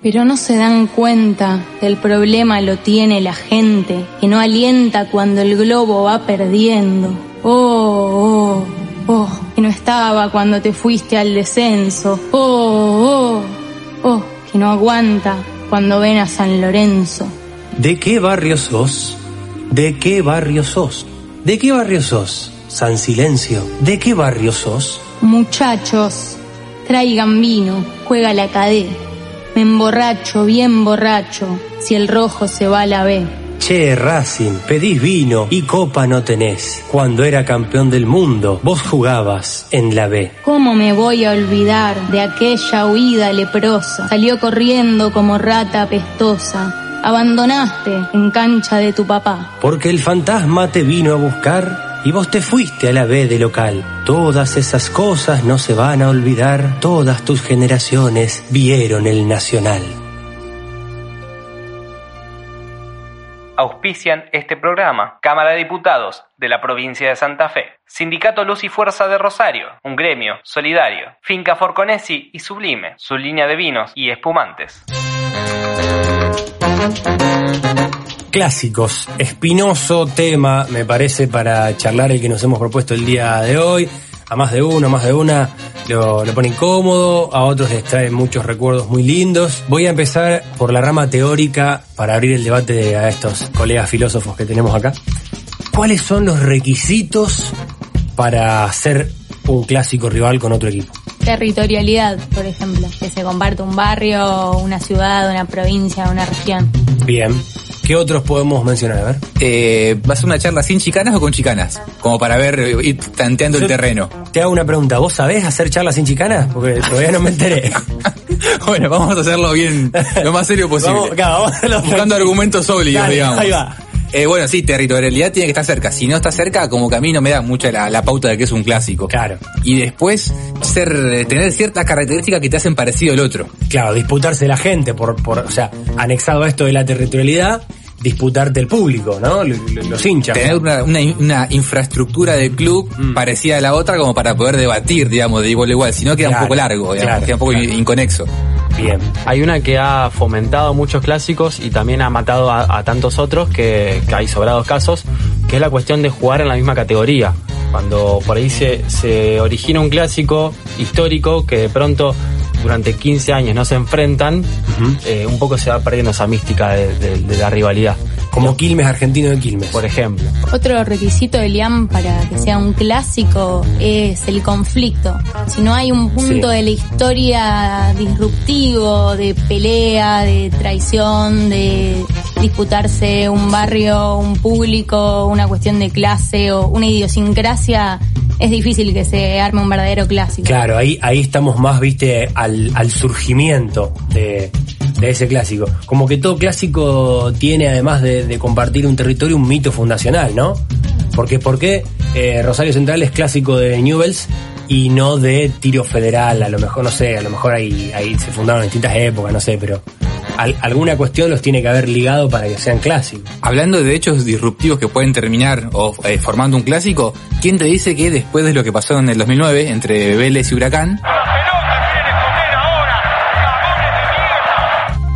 Pero no se dan cuenta que el problema lo tiene la gente, que no alienta cuando el globo va perdiendo. Oh, oh, oh, que no estaba cuando te fuiste al descenso. Oh, oh, oh, que no aguanta cuando ven a San Lorenzo. ¿De qué barrio sos? ¿De qué barrio sos? ¿De qué barrio sos? San Silencio. ¿De qué barrio sos? Muchachos, traigan vino, juega la cadena. Me emborracho, bien borracho, si el rojo se va a la B. Che, Racing, pedís vino y copa no tenés. Cuando era campeón del mundo, vos jugabas en la B. ¿Cómo me voy a olvidar de aquella huida leprosa? Salió corriendo como rata apestosa. Abandonaste en cancha de tu papá. Porque el fantasma te vino a buscar y vos te fuiste a la B de local. Todas esas cosas no se van a olvidar, todas tus generaciones vieron el Nacional. Auspician este programa Cámara de Diputados de la provincia de Santa Fe, Sindicato Luz y Fuerza de Rosario, un gremio solidario, Finca Forconesi y Sublime, su línea de vinos y espumantes clásicos. Espinoso tema, me parece, para charlar el que nos hemos propuesto el día de hoy. A más de uno, a más de una lo, lo pone incómodo, a otros les trae muchos recuerdos muy lindos. Voy a empezar por la rama teórica para abrir el debate a estos colegas filósofos que tenemos acá. ¿Cuáles son los requisitos para hacer un clásico rival con otro equipo? Territorialidad, por ejemplo, que se comparte un barrio, una ciudad, una provincia, una región. Bien, ¿Qué otros podemos mencionar? A ver. Eh, ¿Va a ser una charla sin chicanas o con chicanas? Como para ver, eh, ir tanteando el terreno. Te hago una pregunta. ¿Vos sabés hacer charlas sin chicanas? Porque todavía no me enteré. bueno, vamos a hacerlo bien, lo más serio posible. Buscando argumentos sólidos, digamos. Ahí va. Eh, bueno, sí, territorialidad tiene que estar cerca. Si no está cerca, como que a mí no me da mucha la, pauta de que es un clásico. Claro. Y después, ser, tener ciertas características que te hacen parecido al otro. Claro, disputarse la gente, por, por, o sea, anexado a esto de la territorialidad, disputarte el público, ¿no? Los hinchas. Tener una, infraestructura del club mm. parecida a la otra como para poder debatir, digamos, de igual a igual. Si no, queda un poco largo, queda un poco inconexo. Bien. Hay una que ha fomentado muchos clásicos y también ha matado a, tantos otros, que, hay sobrados casos, que es la cuestión de jugar en la misma categoría. Cuando por ahí se, se origina un clásico histórico que de pronto durante 15 años no se enfrentan, eh, un poco se va perdiendo esa mística de, la rivalidad. Como Quilmes argentino de Quilmes. Por ejemplo. Otro requisito de Liam para que sea un clásico es el conflicto. Si no hay un punto de la historia disruptivo, de pelea, de traición, de disputarse un barrio, un público, una cuestión de clase o una idiosincrasia, es difícil que se arme un verdadero clásico. Claro, ahí, ahí estamos más, viste, al, al surgimiento de, de ese clásico. Como que todo clásico tiene, además de, compartir un territorio, un mito fundacional, ¿no? Porque, ¿por qué eh, Rosario Central es clásico de Newells y no de tiro federal? A lo mejor, no sé, a lo mejor ahí, ahí se fundaron en distintas épocas, no sé, pero alguna cuestión los tiene que haber ligado para que sean clásicos. Hablando de hechos disruptivos que pueden terminar o eh, formando un clásico, ¿quién te dice que después de lo que pasó en el 2009 entre Vélez y Huracán,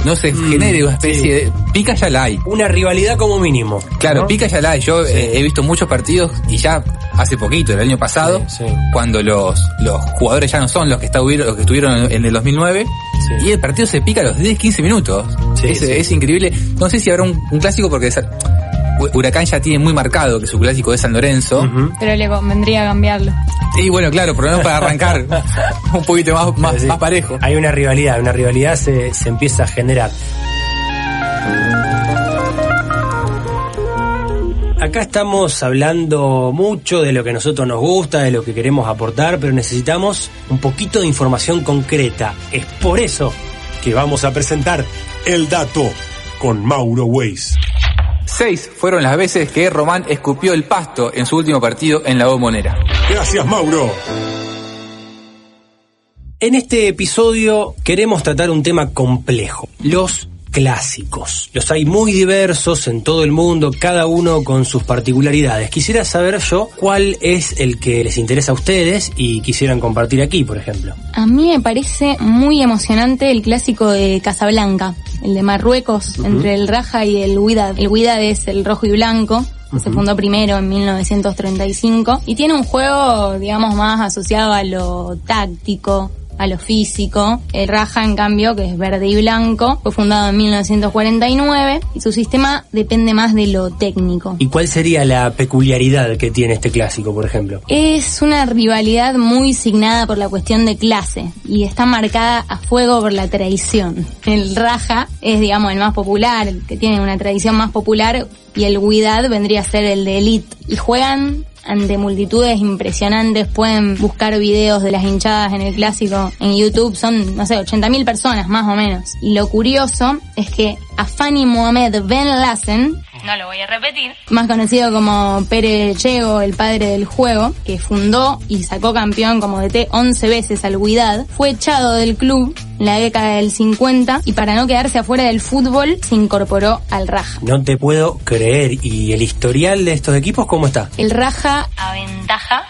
no se mm, genere una especie de... Pica ya la hay. Una rivalidad como mínimo. Claro, pica ya la hay. Yo eh, he visto muchos partidos y ya hace poquito, el año pasado, cuando los, los jugadores ya no son los que, estuvieron, los que estuvieron en el 2009, y el partido se pica a los 10, 15 minutos. Es, es, increíble. No sé si habrá un, clásico porque Huracán ya tiene muy marcado que su clásico es San Lorenzo. Pero le convendría cambiarlo. Y bueno, claro, por lo menos para arrancar un poquito más, más, parejo. Hay una rivalidad, una rivalidad se, se empieza a generar. Acá estamos hablando mucho de lo que a nosotros nos gusta, de lo que queremos aportar, pero necesitamos un poquito de información concreta. Es por eso que vamos a presentar el dato con Mauro Weiss. Seis fueron las veces que Román escupió el pasto en su último partido en la bombonera. Gracias, Mauro. En este episodio queremos tratar un tema complejo, los clásicos. Los hay muy diversos en todo el mundo, cada uno con sus particularidades. Quisiera saber yo cuál es el que les interesa a ustedes y quisieran compartir aquí, por ejemplo. A mí me parece muy emocionante el clásico de Casablanca, el de Marruecos, entre el Raja y el Huidad. El Huidad es el rojo y blanco, se fundó primero en 1935 y tiene un juego, digamos, más asociado a lo táctico, a lo físico. El Raja, en cambio, que es verde y blanco, fue fundado en 1949 y su sistema depende más de lo técnico. ¿Y cuál sería la peculiaridad que tiene este clásico, por ejemplo? Es una rivalidad muy signada por la cuestión de clase y está marcada a fuego por la tradición. El Raja es, digamos, el más popular, el que tiene una tradición más popular y el Widad vendría a ser el de Elite. Y juegan ante multitudes impresionantes. Pueden buscar videos de las hinchadas en el clásico en YouTube. Son, no sé, 80.000 personas más o menos. Y lo curioso es que Afani Mohamed Ben Lassen, no lo voy a repetir, más conocido como Pere Chego, el padre del juego, que fundó y sacó campeón como DT 11 veces al Guidad, fue echado del club en la década del 50 y para no quedarse afuera del fútbol se incorporó al Raja. No te puedo creer. ¿Y el historial de estos equipos cómo está? El Raja aventaja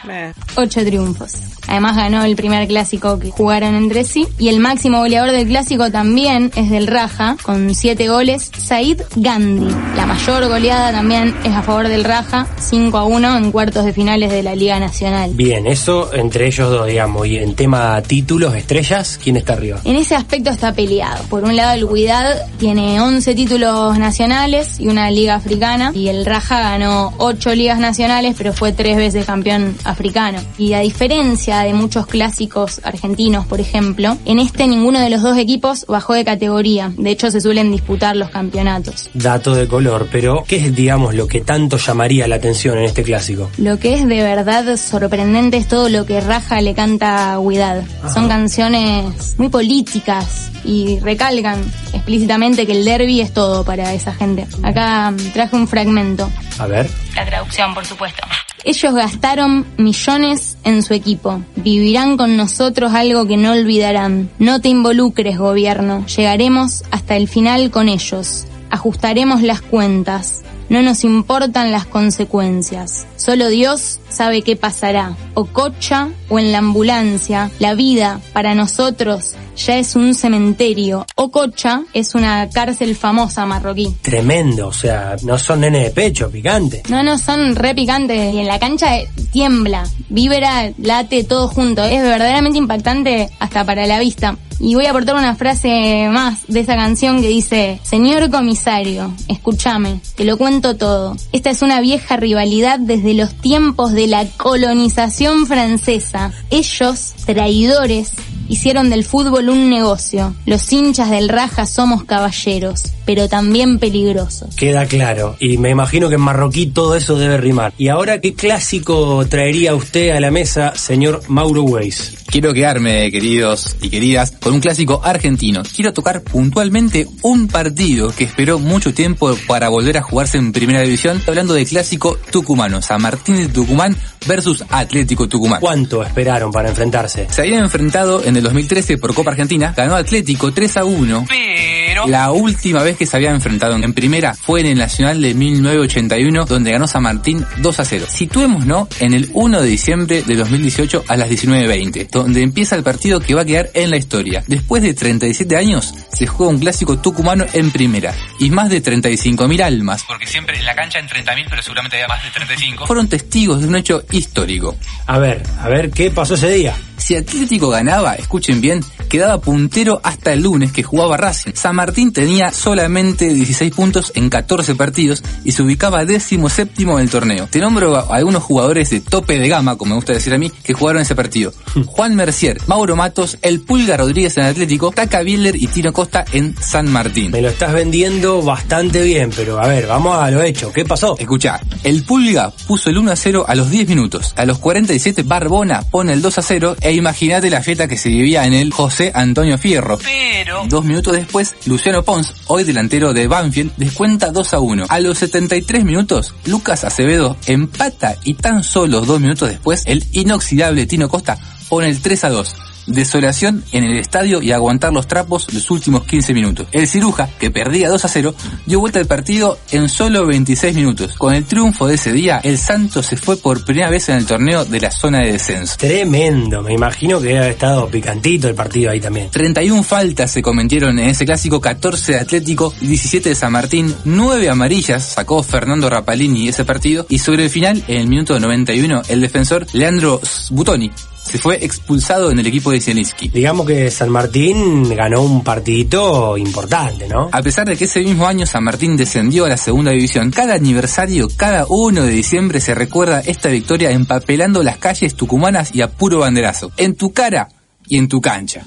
8 triunfos. Además ganó el primer clásico que jugaron entre sí. Y el máximo goleador del clásico también es del Raja, con 7 goles, Said Gandhi. La mayor goleada también es a favor del Raja, 5 a 1 en cuartos de finales de la Liga Nacional. Bien, eso entre ellos dos, digamos. Y en tema títulos, estrellas, ¿quién está arriba? En ese aspecto está peleado. Por un lado, el Guidad tiene 11 títulos nacionales y una liga africana. Y el Raja ganó 8 ligas nacionales, pero fue tres veces campeón africano. Y a diferencia de muchos clásicos argentinos, por ejemplo, en este ninguno de los dos equipos bajó de categoría. De hecho, se suelen disputar los campeonatos. Dato de color, pero ¿qué es, digamos, lo que tanto llamaría la atención en este clásico? Lo que es de verdad sorprendente es todo lo que Raja le canta a Huidad. Son canciones muy políticas y recalcan explícitamente que el derby es todo para esa gente. Acá mm, traje un fragmento. A ver. La traducción, por supuesto. Ellos gastaron millones en su equipo. Vivirán con nosotros algo que no olvidarán. No te involucres, gobierno. Llegaremos hasta el final con ellos. Ajustaremos las cuentas. No nos importan las consecuencias. Solo Dios sabe qué pasará. O cocha o en la ambulancia. La vida, para nosotros, ya es un cementerio. Ococha es una cárcel famosa marroquí. Tremendo, o sea, no son nene de pecho, picante. No, no, son re picantes. Y en la cancha eh, tiembla, vibra, late todo junto. Es verdaderamente impactante hasta para la vista. Y voy a aportar una frase más de esa canción que dice, Señor comisario, escúchame, te lo cuento todo. Esta es una vieja rivalidad desde los tiempos de la colonización francesa. Ellos, traidores, hicieron del fútbol un negocio. Los hinchas del Raja somos caballeros, pero también peligrosos. Queda claro. Y me imagino que en marroquí todo eso debe rimar. ¿Y ahora qué clásico traería usted a la mesa, señor Mauro Weiss? Quiero quedarme, queridos y queridas, con un clásico argentino. Quiero tocar puntualmente un partido que esperó mucho tiempo para volver a jugarse en primera división, hablando de clásico tucumano, San Martín de Tucumán versus Atlético Tucumán. ¿Cuánto esperaron para enfrentarse? Se habían enfrentado en el 2013 por Copa Argentina, ganó Atlético 3 a 1. Pero la última vez que se habían enfrentado en primera fue en el Nacional de 1981, donde ganó San Martín 2 a 0. Situémonos en el 1 de diciembre de 2018 a las 19.20, donde empieza el partido que va a quedar en la historia. Después de 37 años, se juega un clásico tucumano en primera, y más de 35.000 almas, porque siempre en la cancha en 30.000, pero seguramente había más de 35, fueron testigos de un hecho histórico. A ver, a ver, ¿qué pasó ese día? Si Atlético ganaba, escuchen bien, quedaba puntero hasta el lunes que jugaba Racing. San Martín tenía solamente 16 puntos en 14 partidos y se ubicaba décimo séptimo en el torneo. Te nombro a algunos jugadores de tope de gama, como me gusta decir a mí, que jugaron ese partido. Juan Mercier, Mauro Matos, El Pulga Rodríguez en Atlético, Taca Bieler y Tino Costa en San Martín. Me lo estás vendiendo bastante bien, pero a ver, vamos a lo hecho. ¿Qué pasó? Escucha, el Pulga puso el 1 a 0 a los 10 minutos. A los 47 Barbona pone el 2 a 0 e imagínate la fiesta que se vivía en el José Antonio Fierro. Pero... Dos minutos después, Luciano Pons, hoy delantero de Banfield, descuenta 2 a 1. A los 73 minutos, Lucas Acevedo empata y tan solo dos minutos después, el inoxidable Tino Costa pone el 3 a 2. Desolación en el estadio y aguantar los trapos los últimos 15 minutos. El Ciruja, que perdía 2 a 0, dio vuelta al partido en solo 26 minutos. Con el triunfo de ese día, el Santos se fue por primera vez en el torneo de la zona de descenso. Tremendo, me imagino que ha estado picantito el partido ahí también. 31 faltas se cometieron en ese clásico, 14 de Atlético, 17 de San Martín, 9 amarillas sacó Fernando Rapalini ese partido y sobre el final, en el minuto 91, el defensor Leandro Butoni se fue expulsado en el equipo de Zielinski. Digamos que San Martín ganó un partidito importante, ¿no? A pesar de que ese mismo año San Martín descendió a la segunda división, cada aniversario, cada 1 de diciembre se recuerda esta victoria empapelando las calles tucumanas y a puro banderazo. En tu cara y en tu cancha.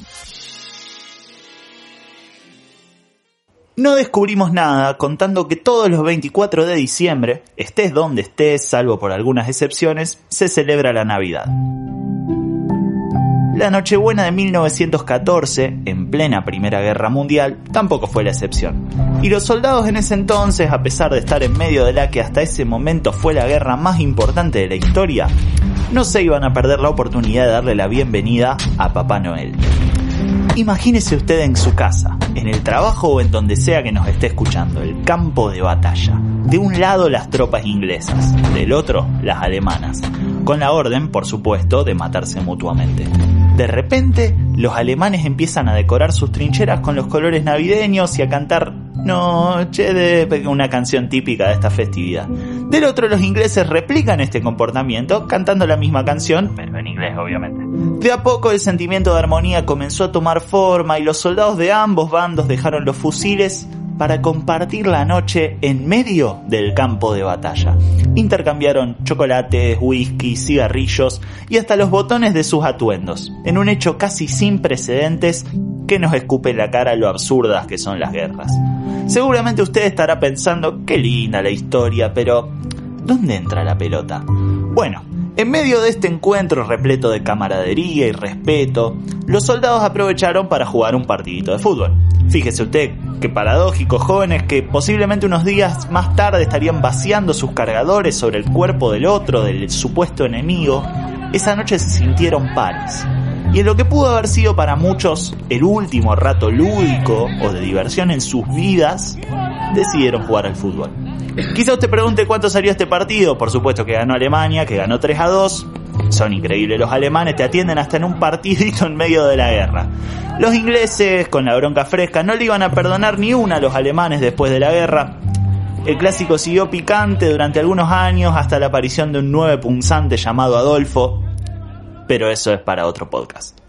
No descubrimos nada contando que todos los 24 de diciembre, estés donde estés, salvo por algunas excepciones, se celebra la Navidad. La Nochebuena de 1914, en plena Primera Guerra Mundial, tampoco fue la excepción. Y los soldados en ese entonces, a pesar de estar en medio de la que hasta ese momento fue la guerra más importante de la historia, no se iban a perder la oportunidad de darle la bienvenida a Papá Noel. Imagínese usted en su casa, en el trabajo o en donde sea que nos esté escuchando, el campo de batalla. De un lado las tropas inglesas, del otro las alemanas, con la orden, por supuesto, de matarse mutuamente. De repente, los alemanes empiezan a decorar sus trincheras con los colores navideños y a cantar Noche de una canción típica de esta festividad. Del otro, los ingleses replican este comportamiento cantando la misma canción, pero en inglés obviamente. De a poco el sentimiento de armonía comenzó a tomar forma y los soldados de ambos bandos dejaron los fusiles para compartir la noche en medio del campo de batalla. Intercambiaron chocolates, whisky, cigarrillos y hasta los botones de sus atuendos, en un hecho casi sin precedentes que nos escupe la cara lo absurdas que son las guerras. Seguramente usted estará pensando, qué linda la historia, pero ¿dónde entra la pelota? Bueno, en medio de este encuentro repleto de camaradería y respeto, los soldados aprovecharon para jugar un partidito de fútbol. Fíjese usted qué paradójico, jóvenes que posiblemente unos días más tarde estarían vaciando sus cargadores sobre el cuerpo del otro, del supuesto enemigo, esa noche se sintieron pares. Y en lo que pudo haber sido para muchos el último rato lúdico o de diversión en sus vidas, decidieron jugar al fútbol. Quizá usted pregunte cuánto salió este partido, por supuesto que ganó Alemania, que ganó 3 a 2. Son increíbles los alemanes, te atienden hasta en un partidito en medio de la guerra. Los ingleses, con la bronca fresca, no le iban a perdonar ni una a los alemanes después de la guerra. El clásico siguió picante durante algunos años hasta la aparición de un nuevo punzante llamado Adolfo, pero eso es para otro podcast.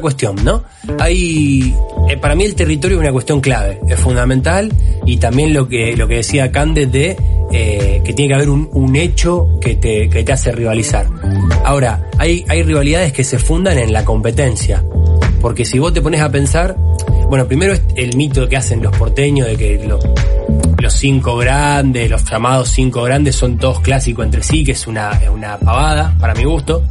Otra cuestión, ¿no? Hay eh, para mí el territorio es una cuestión clave, es fundamental y también lo que, lo que decía Candes de eh, que tiene que haber un, un hecho que te, que te hace rivalizar. Ahora, hay, hay rivalidades que se fundan en la competencia, porque si vos te pones a pensar, bueno, primero es el mito que hacen los porteños de que los, los cinco grandes, los llamados cinco grandes son todos clásicos entre sí, que es una, una pavada, para mi gusto.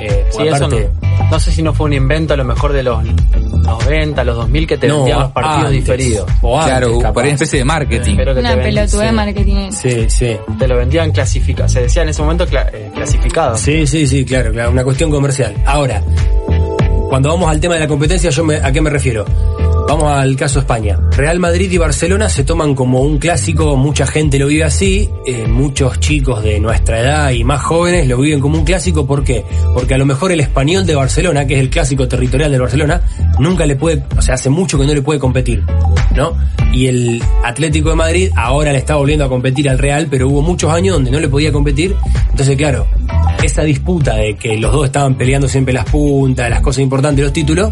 Eh, sí, aparte, no, sé si no fue un invento a lo mejor de los 90, los 2000 que te no, vendían los partidos antes, diferidos. O antes, claro, capaz. por una especie de marketing. Una pelotuda de marketing. Sí, sí. Te lo vendían clasificado, se decía en ese momento cla eh, clasificado. Sí, sí, sí, claro, claro, una cuestión comercial. Ahora, cuando vamos al tema de la competencia, yo me, ¿a qué me refiero? Vamos al caso España. Real Madrid y Barcelona se toman como un clásico, mucha gente lo vive así, eh, muchos chicos de nuestra edad y más jóvenes lo viven como un clásico, ¿por qué? Porque a lo mejor el español de Barcelona, que es el clásico territorial de Barcelona, nunca le puede, o sea, hace mucho que no le puede competir, ¿no? Y el Atlético de Madrid ahora le está volviendo a competir al Real, pero hubo muchos años donde no le podía competir, entonces claro, esa disputa de que los dos estaban peleando siempre las puntas, las cosas importantes, los títulos,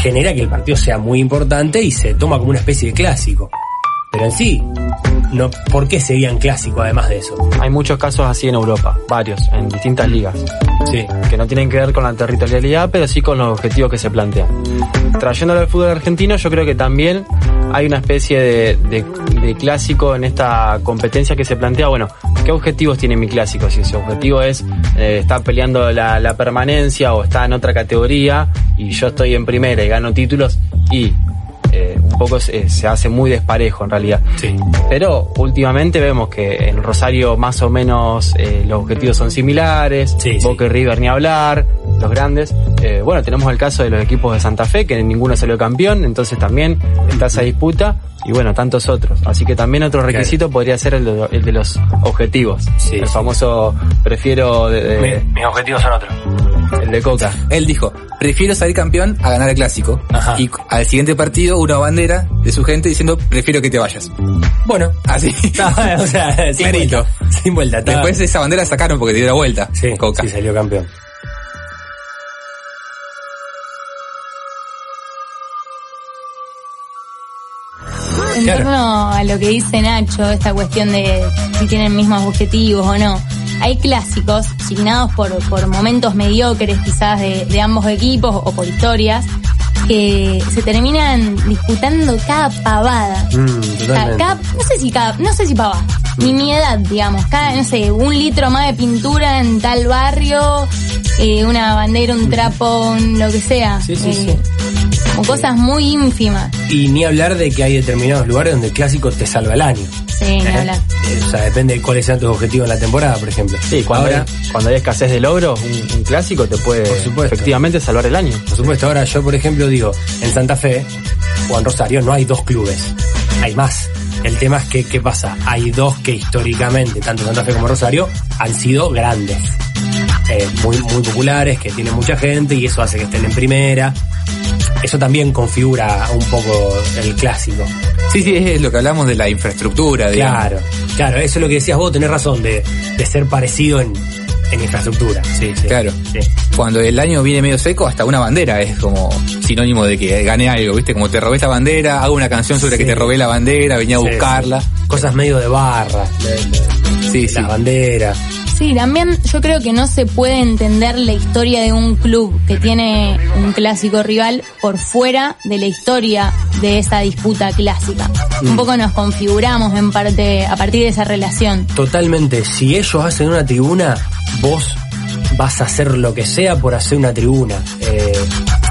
genera que el partido sea muy importante y se toma como una especie de clásico. Pero en sí, no, ¿por qué serían clásico además de eso? Hay muchos casos así en Europa, varios, en distintas ligas. Sí. Que no tienen que ver con la territorialidad, pero sí con los objetivos que se plantean. Trayéndolo al fútbol argentino, yo creo que también hay una especie de, de, clásico en esta competencia que se plantea, bueno, ¿qué objetivos tiene mi clásico? Si su objetivo es eh, estar peleando la, la permanencia o está en otra categoría y yo estoy en primera y gano títulos y eh, un poco se, se hace muy desparejo en realidad. Sí. Pero últimamente vemos que en Rosario más o menos eh, los objetivos son similares, Sí, Boca y River ni hablar, los grandes. Eh, bueno, tenemos el caso de los equipos de Santa Fe, que ninguno salió campeón, entonces también está esa disputa, y bueno, tantos otros. Así que también otro requisito podría ser el de, el de los objetivos. Sí, el sí. famoso prefiero de, de- Mi- mis objetivos son otros. el de Coca. Él dijo, prefiero salir campeón a ganar el clásico. Ajá. Y al siguiente partido una bandera de su gente diciendo, prefiero que te vayas. Bueno, Así. o sea, sin Clarito. vuelta. Sin vuelta. Después esa bandera la sacaron porque te dio la vuelta. sí, Coca. sí, salió campeón. En torno a lo que dice Nacho, esta cuestión de si tienen mismos objetivos o no. Hay clásicos signados por, por momentos mediocres quizás de, de ambos equipos o por historias que se terminan disputando cada pavada. Mm, O sea, cada- no sé si cada, no sé si pavada, nimiedad, digamos, cada, no sé, un litro más de pintura en tal barrio, eh, una bandera, un trapo, un lo que sea. Sí, sí, Eh, Como cosas muy ínfimas. Y ni hablar de que hay determinados lugares donde el clásico te salva el año. Sí, ni ¿Eh? hablar. O sea, depende de cuáles sean tus objetivos en la temporada, por ejemplo. Sí, cuando, ahora, hay, cuando hay escasez de logros, un, un clásico te puede Por supuesto. efectivamente salvar el año. por supuesto, ahora yo, por ejemplo, digo, en Santa Fe o en Rosario no hay dos clubes, hay más. El tema es que, ¿qué pasa? Hay dos que históricamente, tanto Santa Fe como Rosario, han sido grandes. Eh, muy, muy populares, que tienen mucha gente y eso hace que estén en primera. Eso también configura un poco el clásico. Sí, sí, es lo que hablamos de la infraestructura, digamos. Claro, claro, eso es lo que decías vos, tenés razón, de, de ser parecido en, en infraestructura. Sí, sí. Claro. Sí. Cuando el año viene medio seco, hasta una bandera es como sinónimo de que gane algo, ¿viste? Como te robé esta bandera, hago una canción sobre Sí. que te robé la bandera, venía a buscarla. sí. Cosas medio de barra, de, de- Sí, de sí. la bandera. Sí, también yo creo que no se puede entender la historia de un club que tiene un clásico rival por fuera de la historia de esa disputa clásica. Mm. Un poco nos configuramos en parte a partir de esa relación. Totalmente, si ellos hacen una tribuna, vos vas a hacer lo que sea por hacer una tribuna. Eh,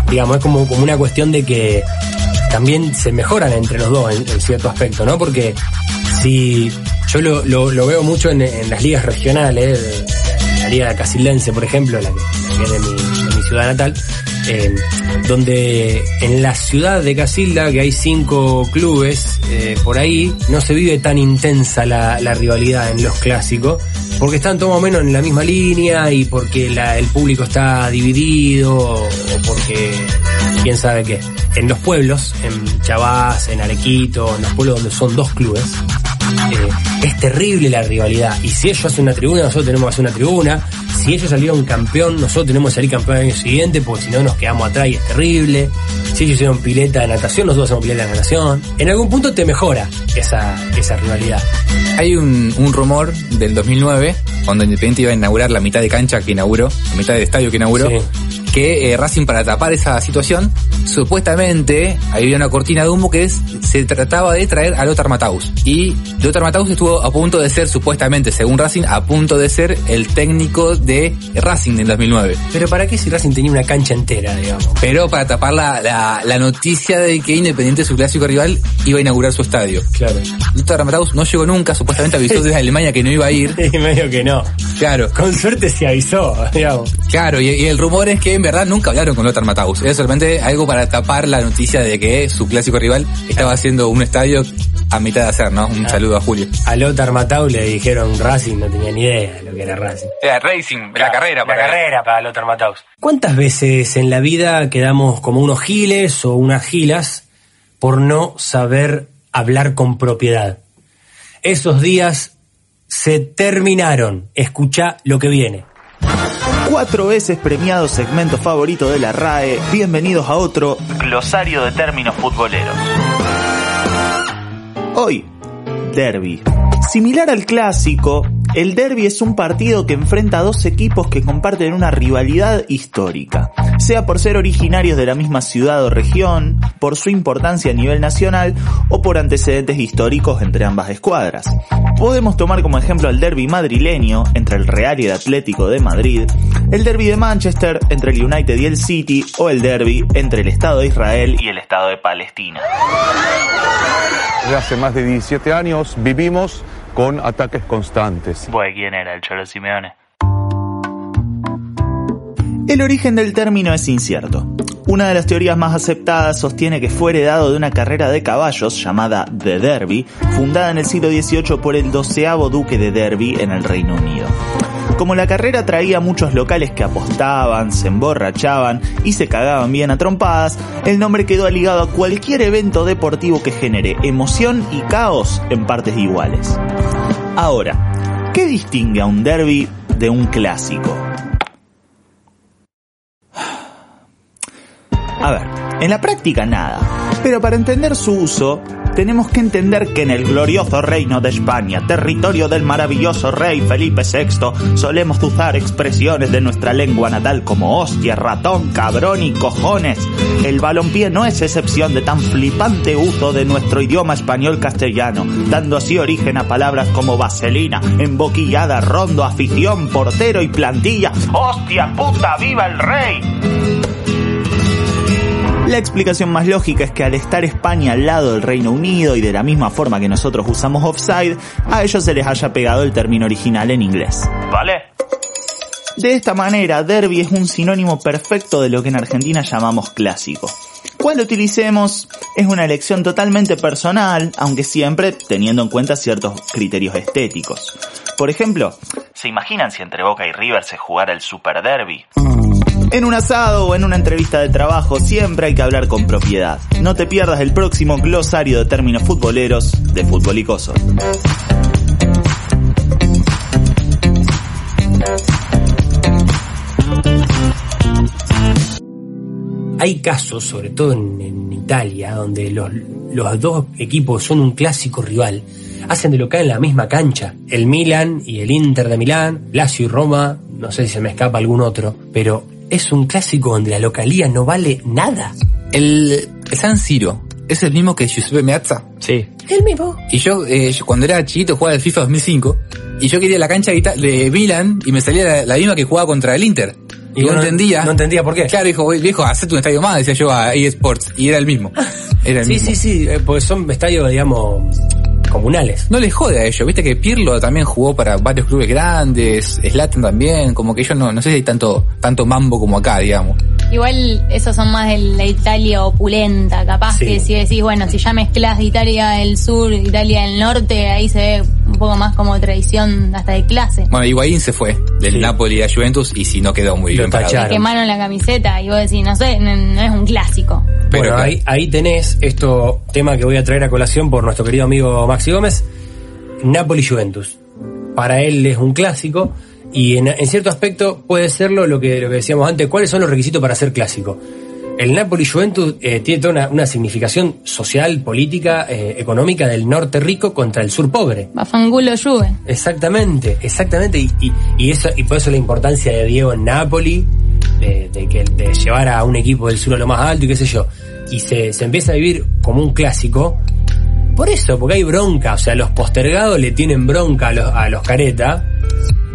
digamos, es como, como una cuestión de que también se mejoran entre los dos en, cierto aspecto, ¿no? Porque si yo lo, lo, veo mucho en, las ligas regionales, la liga casildense, por ejemplo, la que, la es de mi, ciudad natal, eh, donde en la ciudad de Casilda, que hay cinco clubes eh, por ahí, no se vive tan intensa la rivalidad en los clásicos, porque están todos más o menos en la misma línea y porque la- el público está dividido o porque quién sabe qué. En los pueblos, en Chavás, en Arequito, en los pueblos donde son dos clubes, eh, es terrible la rivalidad. Y si ellos hacen una tribuna, nosotros tenemos que hacer una tribuna. Si ellos salieron campeón, nosotros tenemos que salir campeón el año siguiente, porque si no nos quedamos atrás y es terrible. Si ellos hicieron pileta de natación, nosotros hacemos pileta de natación. En algún punto te mejora esa, esa rivalidad. Hay un, un rumor del 2009, cuando Independiente iba a inaugurar la mitad de cancha que inauguró, la mitad del estadio que inauguró, Sí. Que eh, Racing para tapar esa situación, supuestamente había una cortina de humo que es, se trataba de traer a Lothar Matthaus. Y Lothar Matthaus estuvo a punto de ser, supuestamente, según Racing, a punto de ser el técnico de Racing en 2009. Pero ¿para qué si Racing tenía una cancha entera, digamos? Pero para tapar la, la, la noticia de que Independiente, su clásico rival, iba a inaugurar su estadio. Claro. Lothar Matthaus no llegó nunca, supuestamente avisó desde Alemania que no iba a ir. Y medio que no. Claro, Con suerte se avisó, digamos. claro, y, y el rumor es que verdad nunca hablaron con Lothar Matthaus. Era solamente algo para tapar la noticia de que su clásico rival estaba haciendo un estadio a mitad de hacer, ¿no? Un saludo a Julio. A Lothar Matau le dijeron Racing, no tenía ni idea de lo que era Racing. Era Racing, la carrera, La carrera para Lothar Matthaus. ¿Cuántas veces en la vida quedamos como unos giles o unas gilas por no saber hablar con propiedad? Esos días se terminaron. Escucha lo que viene. Cuatro veces premiado segmento favorito de la RAE, bienvenidos a otro glosario de términos futboleros. Hoy, derby. Similar al clásico, el derby es un partido que enfrenta a dos equipos que comparten una rivalidad histórica. sea por ser originarios de la misma ciudad o región, por su importancia a nivel nacional o por antecedentes históricos entre ambas escuadras. Podemos tomar como ejemplo el derby madrileño entre el Real y el Atlético de Madrid, el derby de Manchester entre el United y el City o el derby entre el Estado de Israel y el Estado de Palestina. Desde hace más de 17 años vivimos con ataques constantes. ¿quién era el Cholo Simeone? El origen del término es incierto. Una de las teorías más aceptadas sostiene que fue heredado de una carrera de caballos llamada The Derby, fundada en el siglo XVIII por el doceavo duque de Derby en el Reino Unido. Como la carrera traía muchos locales que apostaban, se emborrachaban y se cagaban bien a trompadas, el nombre quedó ligado a cualquier evento deportivo que genere emoción y caos en partes iguales. Ahora, ¿qué distingue a un derby de un clásico? A ver, en la práctica nada, pero para entender su uso, tenemos que entender que en el glorioso reino de España, territorio del maravilloso rey Felipe VI, solemos usar expresiones de nuestra lengua natal como hostia, ratón, cabrón y cojones. El balompié no es excepción de tan flipante uso de nuestro idioma español castellano, dando así origen a palabras como vaselina, emboquillada, rondo, afición, portero y plantilla. ¡Hostia puta, viva el rey! La explicación más lógica es que al estar España al lado del Reino Unido y de la misma forma que nosotros usamos offside, a ellos se les haya pegado el término original en inglés. ¿Vale? De esta manera, derby es un sinónimo perfecto de lo que en Argentina llamamos clásico. Cuál utilicemos es una elección totalmente personal, aunque siempre teniendo en cuenta ciertos criterios estéticos. Por ejemplo, ¿se imaginan si entre Boca y River se jugara el Super Derby? En un asado o en una entrevista de trabajo siempre hay que hablar con propiedad. No te pierdas el próximo glosario de términos futboleros de y Hay casos, sobre todo en, Italia, donde los, los dos equipos son un clásico rival hacen de local en la misma cancha. El Milan y el Inter de Milán, Lazio y Roma, no sé si se me escapa algún otro, pero es un clásico donde la localía no vale nada. El, San Siro es el mismo que Giuseppe Meazza. Sí. El mismo. Y eh, yo, cuando era chiquito jugaba el FIFA 2005 y yo quería la cancha de Milan y me salía la, misma que jugaba contra el Inter. Y, no, entendía. No entendía por qué. Claro, dijo, viejo, hacete un estadio más, decía yo a eSports. Y era el mismo. Era el sí, sí, sí, eh, porque son estadios, digamos, comunales. No les jode a ellos, viste que Pirlo también jugó para varios clubes grandes, Slatan también, como que ellos no, no sé si hay tanto, tanto mambo como acá, digamos. Igual esos son más de la Italia opulenta, capaz que si decís, bueno, si ya mezclas Italia del sur, Italia del norte, ahí se ve un poco más como tradición hasta de clase. Bueno, Higuaín se fue del Napoli a Juventus y si no quedó muy bien parado. Quemaron la camiseta y vos decís, no sé, no, es un clásico. Pero bueno, ahí, ahí tenés esto tema que voy a traer a colación por nuestro querido amigo Maxi Gómez, Napoli-Juventus. Para él es un clásico y en, cierto aspecto puede serlo lo que, lo que decíamos antes, ¿cuáles son los requisitos para ser clásico? El Napoli-Juventus eh, tiene toda una, significación social, política, eh, económica del norte rico contra el sur pobre. Bafangulo Juve. Exactamente, exactamente. Y, y, eso, y por eso la importancia de Diego en Napoli, de, que, de llevar a un equipo del sur a lo más alto y qué sé yo. Y se, se empieza a vivir como un clásico por eso, porque hay bronca, o sea, los postergados le tienen bronca a los, a los careta,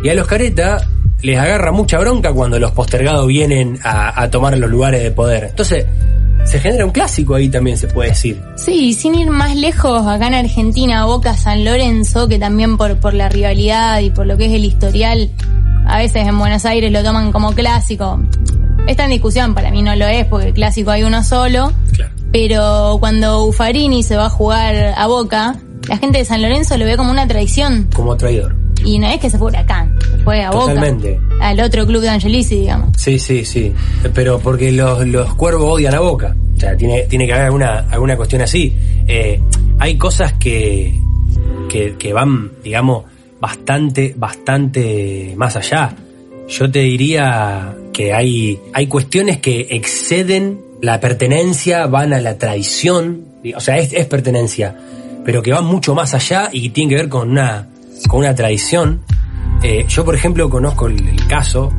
y a los careta les agarra mucha bronca cuando los postergados vienen a, tomar los lugares de poder. Entonces, se genera un clásico ahí también, se puede decir. Sí, sin ir más lejos, acá en Argentina, Boca San Lorenzo, que también por, por la rivalidad y por lo que es el historial, a veces en Buenos Aires lo toman como clásico. Esta en discusión, para mí no lo es, porque clásico hay uno solo. Claro pero cuando Ufarini se va a jugar a Boca, la gente de San Lorenzo lo ve como una traición. Como traidor. Y no es que se fue acá, fue a Totalmente. Boca. Al otro club de Angelici, digamos. Sí, sí, sí. Pero porque los, los cuervos odian a Boca. O sea, tiene, tiene que haber alguna, alguna cuestión así. Eh, hay cosas que, que, que van, digamos, bastante, bastante más allá. Yo te diría que hay, hay cuestiones que exceden la pertenencia, van a la traición, o sea, es, pertenencia, pero que van mucho más allá y tiene que ver con una, con una tradición. Eh, yo, por ejemplo, conozco el, caso,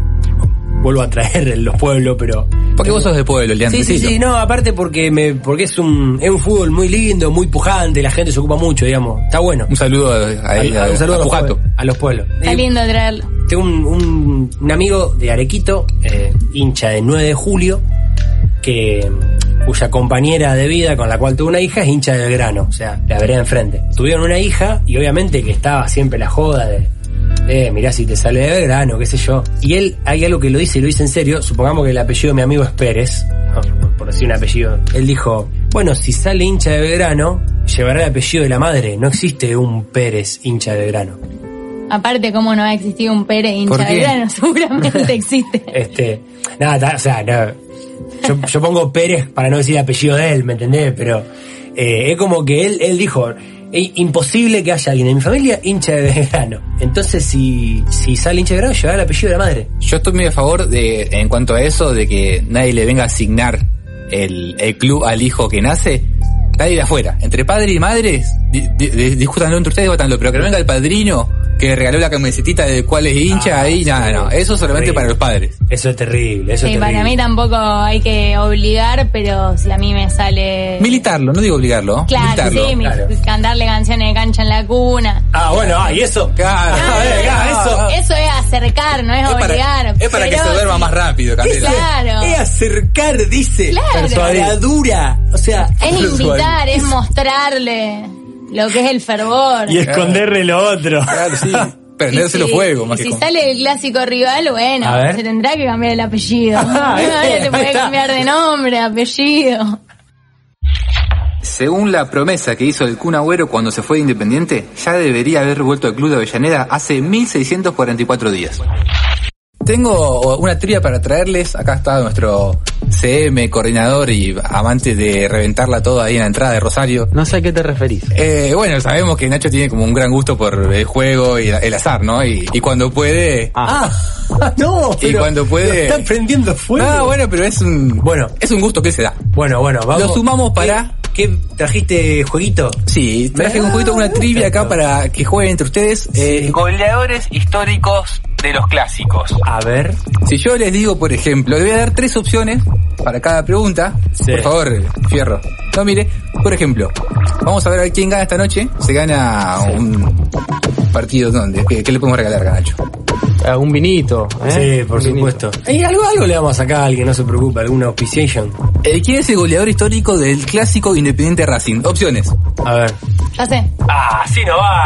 vuelvo a traer los pueblos, pero... Porque vos sos de pueblo, Leandro. Sí, sí, sí, no, aparte porque me, porque es un, es un fútbol muy lindo, muy pujante, la gente se ocupa mucho, digamos. Está bueno. Un saludo a, a, A- a- un saludo a, los pueblos, a los pueblos. Está Eh, lindo traerlo. tengo un, un, un amigo de Arequito, eh, hincha de 9 de julio, que cuya compañera de vida con la cual tuvo una hija es hincha del grano, o sea, la veré enfrente. Tuvieron una hija y obviamente que estaba siempre la joda de, eh, mirá si te sale de grano, qué sé yo. Y él, hay algo que lo dice y lo dice en serio, supongamos que el apellido de mi amigo es Pérez, por, por decir un apellido. Él dijo, bueno, si sale hincha de Belgrano, llevará el apellido de la madre, no existe un Pérez hincha de Belgrano. Aparte, como no ha existido un Pérez hincha de grano, seguramente existe. Este, nada, o sea, no, yo, pongo Pérez para no decir el apellido de él, ¿me entendés? Pero eh, es como que él, él dijo, "Es imposible que haya alguien en mi familia hincha de Belgrano. Entonces, si, si sale hincha de Belgrano, llevará el apellido de la madre. Yo estoy muy a favor de, en cuanto a eso, de que nadie le venga a asignar el, el club al hijo que nace. Nadie de afuera. Entre padre y madre, di- di- di- discútanlo entre ustedes, votanlo. Pero que no venga el padrino que regaló la camisetita de cuál es hincha Ah, ahí, sí, nada, no. Eso solamente terrible. para los padres. Eso es terrible, eso Sí, es terrible. para mí tampoco hay que obligar, pero si a mí me sale... Militarlo, no digo obligarlo. ¿no? Claro, Militarlo. sí, claro. cantarle canciones de cancha en la cuna. Ah, bueno, ah, y eso. Claro. Ah, eh, ah, eso. Eso es acercar, no es, Es obligar. para, es para que se duerma más rápido, Candela. Claro. Es acercar, dice. Claro. La dura. O sea, Es invitar, es mostrarle lo que es el fervor. y esconderle lo otro. Claro, sí. Y Prendérselo si- fuego, más y que si con- sale el clásico rival, bueno, se tendrá que cambiar el apellido. Ah, Ahora este, te puede ahí está. cambiar de nombre, apellido. Según la promesa que hizo el Kun Agüero cuando se fue de Independiente, ya debería haber vuelto al club de Avellaneda hace 1644 días. Tengo una trivia para traerles. Acá está nuestro CM, coordinador y amante de reventarla toda ahí en la entrada de Rosario. No sé a qué te referís. Eh, bueno, sabemos que Nacho tiene como un gran gusto por el juego y el azar, ¿no? Y, y cuando puede... Ah, Ah, no, Y pero cuando puede- Está prendiendo fuego. Ah, bueno, pero es un... Bueno. Es un gusto que se da. Bueno, bueno, vamos. Lo sumamos para- ¿Qué, qué trajiste jueguito? Sí, traje un jueguito, una trivia acá para que jueguen entre ustedes. Eh, goleadores históricos de los clásicos. A ver. Si yo les digo, por ejemplo, les voy a dar tres opciones para cada pregunta. Sí. Por favor, Fierro. No, mire, por ejemplo, vamos a ver quién gana esta noche. Se gana un partido donde. ¿Qué, qué le podemos regalar, Ganacho? Un vinito. ¿eh? Sí, por Un vinito. supuesto. Y algo, algo le vamos a sacar a alguien, no se preocupe, alguna auspiciation. Eh, ¿Quién es el goleador histórico del clásico Independiente Racing? Opciones. A ver. Ya sé. Ah, sí no va.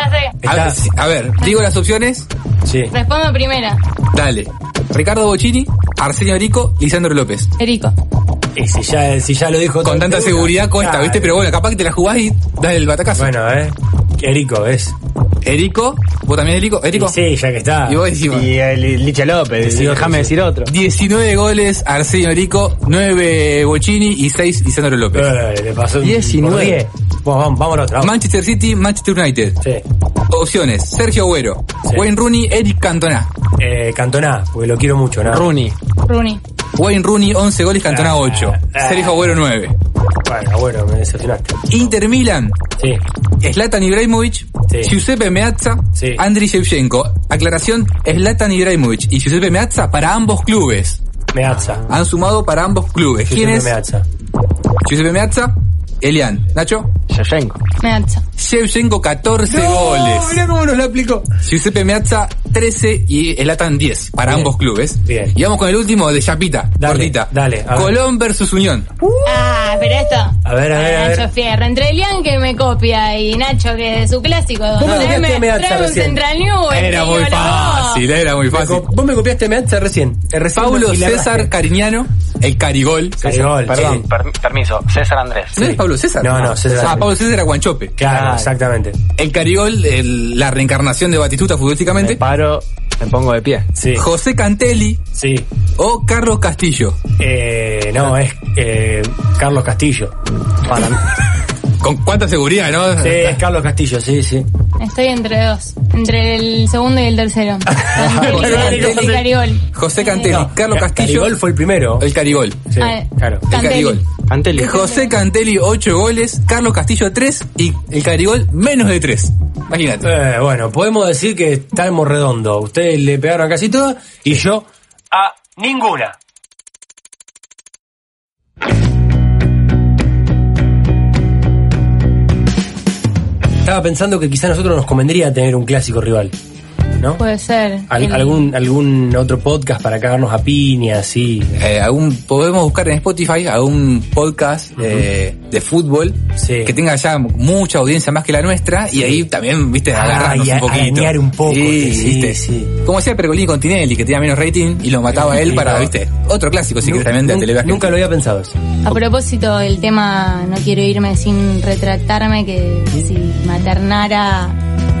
Ya sé. A ver, a ver, digo las opciones. Sí. Respondo primera. Dale. Ricardo Bocini, Arsenio Rico, Lisandro López. Erico. Y si ya, si ya lo dijo Con tanta seguridad cuesta, Claro. ¿viste? Pero bueno, capaz que te la jugás y das el batacazo. Bueno, eh. Qué rico es. Erico, ¿vos también Erico? Erico. Sí, ya que está. Y vos decís, Y el Licha López, Sí, déjame sí. decir otro. 19 goles Arsenio Rico, 9 Bocini y 6 Lisandro López. Eh, le pasó un- 19. por 10. Bueno, vamos, vamos a otra. vamos. Manchester City, Manchester United. Sí. Opciones: Sergio Agüero, Sí. Wayne Rooney, Eric Cantona. Eh, Cantona, porque lo quiero mucho, ¿no? Rooney. Rooney. Wayne Rooney, 11 goles, Cantona Ah, 8. ah. Sergio Agüero 9. Bueno, bueno, me decepcionaste. Inter Milan, Sí. Zlatan Ibrahimovic, Sí. Giuseppe Meazza, Sí. Andriy Shevchenko. Aclaración: Zlatan Ibrahimovic y Giuseppe Meazza para ambos clubes. Meazza. Han sumado para ambos clubes. ¿Quién Giuseppe es? Meazza. Giuseppe Meazza, Elian. Nacho, Shevchenko. Meazza. Shevchenko 14 goles. mirá cómo nos la aplicó. Giuseppe Meazza 13 y Elatan 10 para Bien. ambos clubes. Bien. Y vamos con el último de Chapita, Dale, cortita. dale, ver. Colón versus Unión. Ah, pero esto. A ver, a ver, a ver. Nacho Fierro. Entre Elian que me copia y Nacho que es su clásico. Vos me copiaste. Central New. Era el muy fácil, era muy fácil. Vos me copiaste Meazza recién. Eh, recién Paulo César. Cariñano, el Carigol. Carigol, Perdón, sí. per- permiso. César Andrés. ¿No es Pablo César? No, no, César. Ah, Pablo César era Guanchope. Claro, Claro. exactamente. El Carigol, el- la reencarnación de Batistuta Me futbolísticamente. paro, me pongo de pie. Sí. José Cantelli Sí. o Carlos Castillo. Eh, no, es eh, Carlos Castillo. Para mí. Con cuánta seguridad, ¿no? Sí, es Carlos Castillo, sí, sí. Estoy entre dos. Entre el segundo y el tercero. Cantelli. Cantelli y Carigol. José Cantelli, No, Carlos Ca- Castillo. Carigol fue el primero. El Carigol. Sí, Ah, claro. El Cantelli. Carigol. Antelli. José Cantelli 8 goles, Carlos Castillo 3 y el Carigol menos de 3. Imagínate. Eh, bueno, podemos decir que estamos redondos. Ustedes le pegaron casi todo y yo. Ah, Ninguna. Estaba pensando que quizá a nosotros nos convendría tener un clásico rival. ¿No? Puede ser. Al- El- algún, algún otro podcast para cagarnos a piñas, sí. Eh, algún, podemos buscar en Spotify algún podcast eh, de fútbol Sí. que tenga ya mucha audiencia más que la nuestra y ahí también, viste, Ah, agarrarnos y a- un poquito. un poco, Sí, sí, viste. sí. Como hacía Pergolini con Tinelli, que tenía menos rating y lo mataba él para, viste, otro clásico, sí que también de nu- Televisión. Nunca lo había pensado eso. A propósito del tema, no quiero irme sin retractarme, que si maternara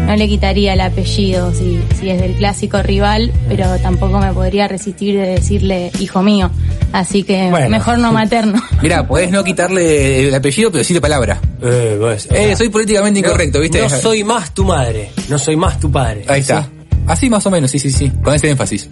no le quitaría el apellido, si, si es del clásico rival, pero tampoco me podría resistir de decirle hijo mío. Así que Bueno. mejor no materno. Mira, podés no quitarle el apellido, pero sí de palabra. Eh, vos, Eh, soy políticamente no- incorrecto, viste. No soy más tu madre, no soy más tu padre. Ahí está. ¿Sí? Así más o menos, sí, sí, sí. Con ese énfasis.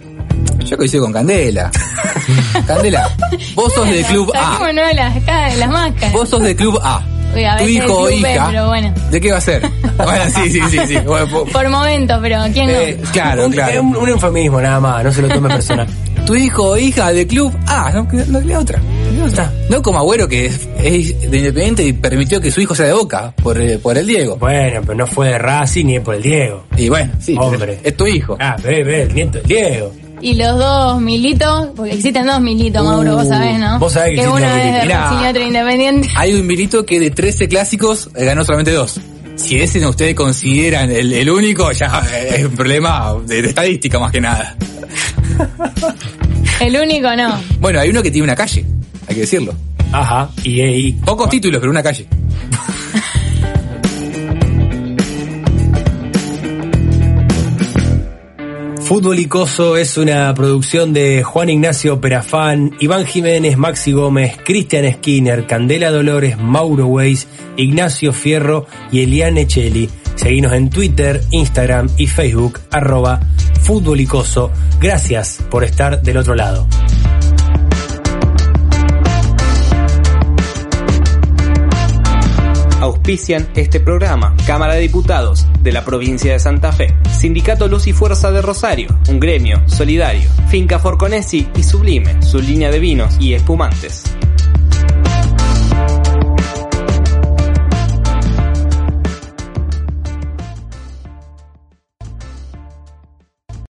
Yo coincido con Candela. Candela, vos sos del club A. Saquémonos las, las máscaras. Vos sos del club A. Uy, a Tu veces hijo o hija. pero bueno. ¿De qué va a ser? Bueno, sí, sí, sí, sí. Bueno, po- Por momento, pero ¿quién no? eh, claro, un, claro. Un, un eufemismo nada más, no se lo tome personal. Tu hijo o hija del club A, no, no le otra. No, está. no como Agüero que es, es de Independiente y permitió que su hijo sea de Boca por, eh, por el Diego. Bueno, pero no fue de Racing ni por el Diego. Y bueno, sí, Hombre. es tu hijo. Ah, ve, ve, el nieto del Diego. Y los dos militos, porque existen dos militos, Uh, Mauro, vos sabés, ¿no? vos sabés que existen uno es de. Racing independiente. Hay un milito que de 13 clásicos eh, ganó solamente dos. Si ese no ustedes consideran el, el único, ya eh, es un problema de, de estadística más que nada. El único no. Bueno, hay uno que tiene una calle, hay que decirlo. Ajá. Y, y Pocos títulos, pero una calle. Fútbol Icoso es una producción de Juan Ignacio Perafán, Iván Jiménez, Maxi Gómez, Cristian Skinner, Candela Dolores, Mauro Weiss, Ignacio Fierro y Eliane Echeli. Seguinos en Twitter, Instagram y Facebook, arroba Fútbol Icoso. Gracias por estar del otro lado. Auspician este programa. Cámara de Diputados de la provincia de Santa Fe, Sindicato Luz y Fuerza de Rosario, un gremio solidario, Finca Forconesi y Sublime, su línea de vinos y espumantes.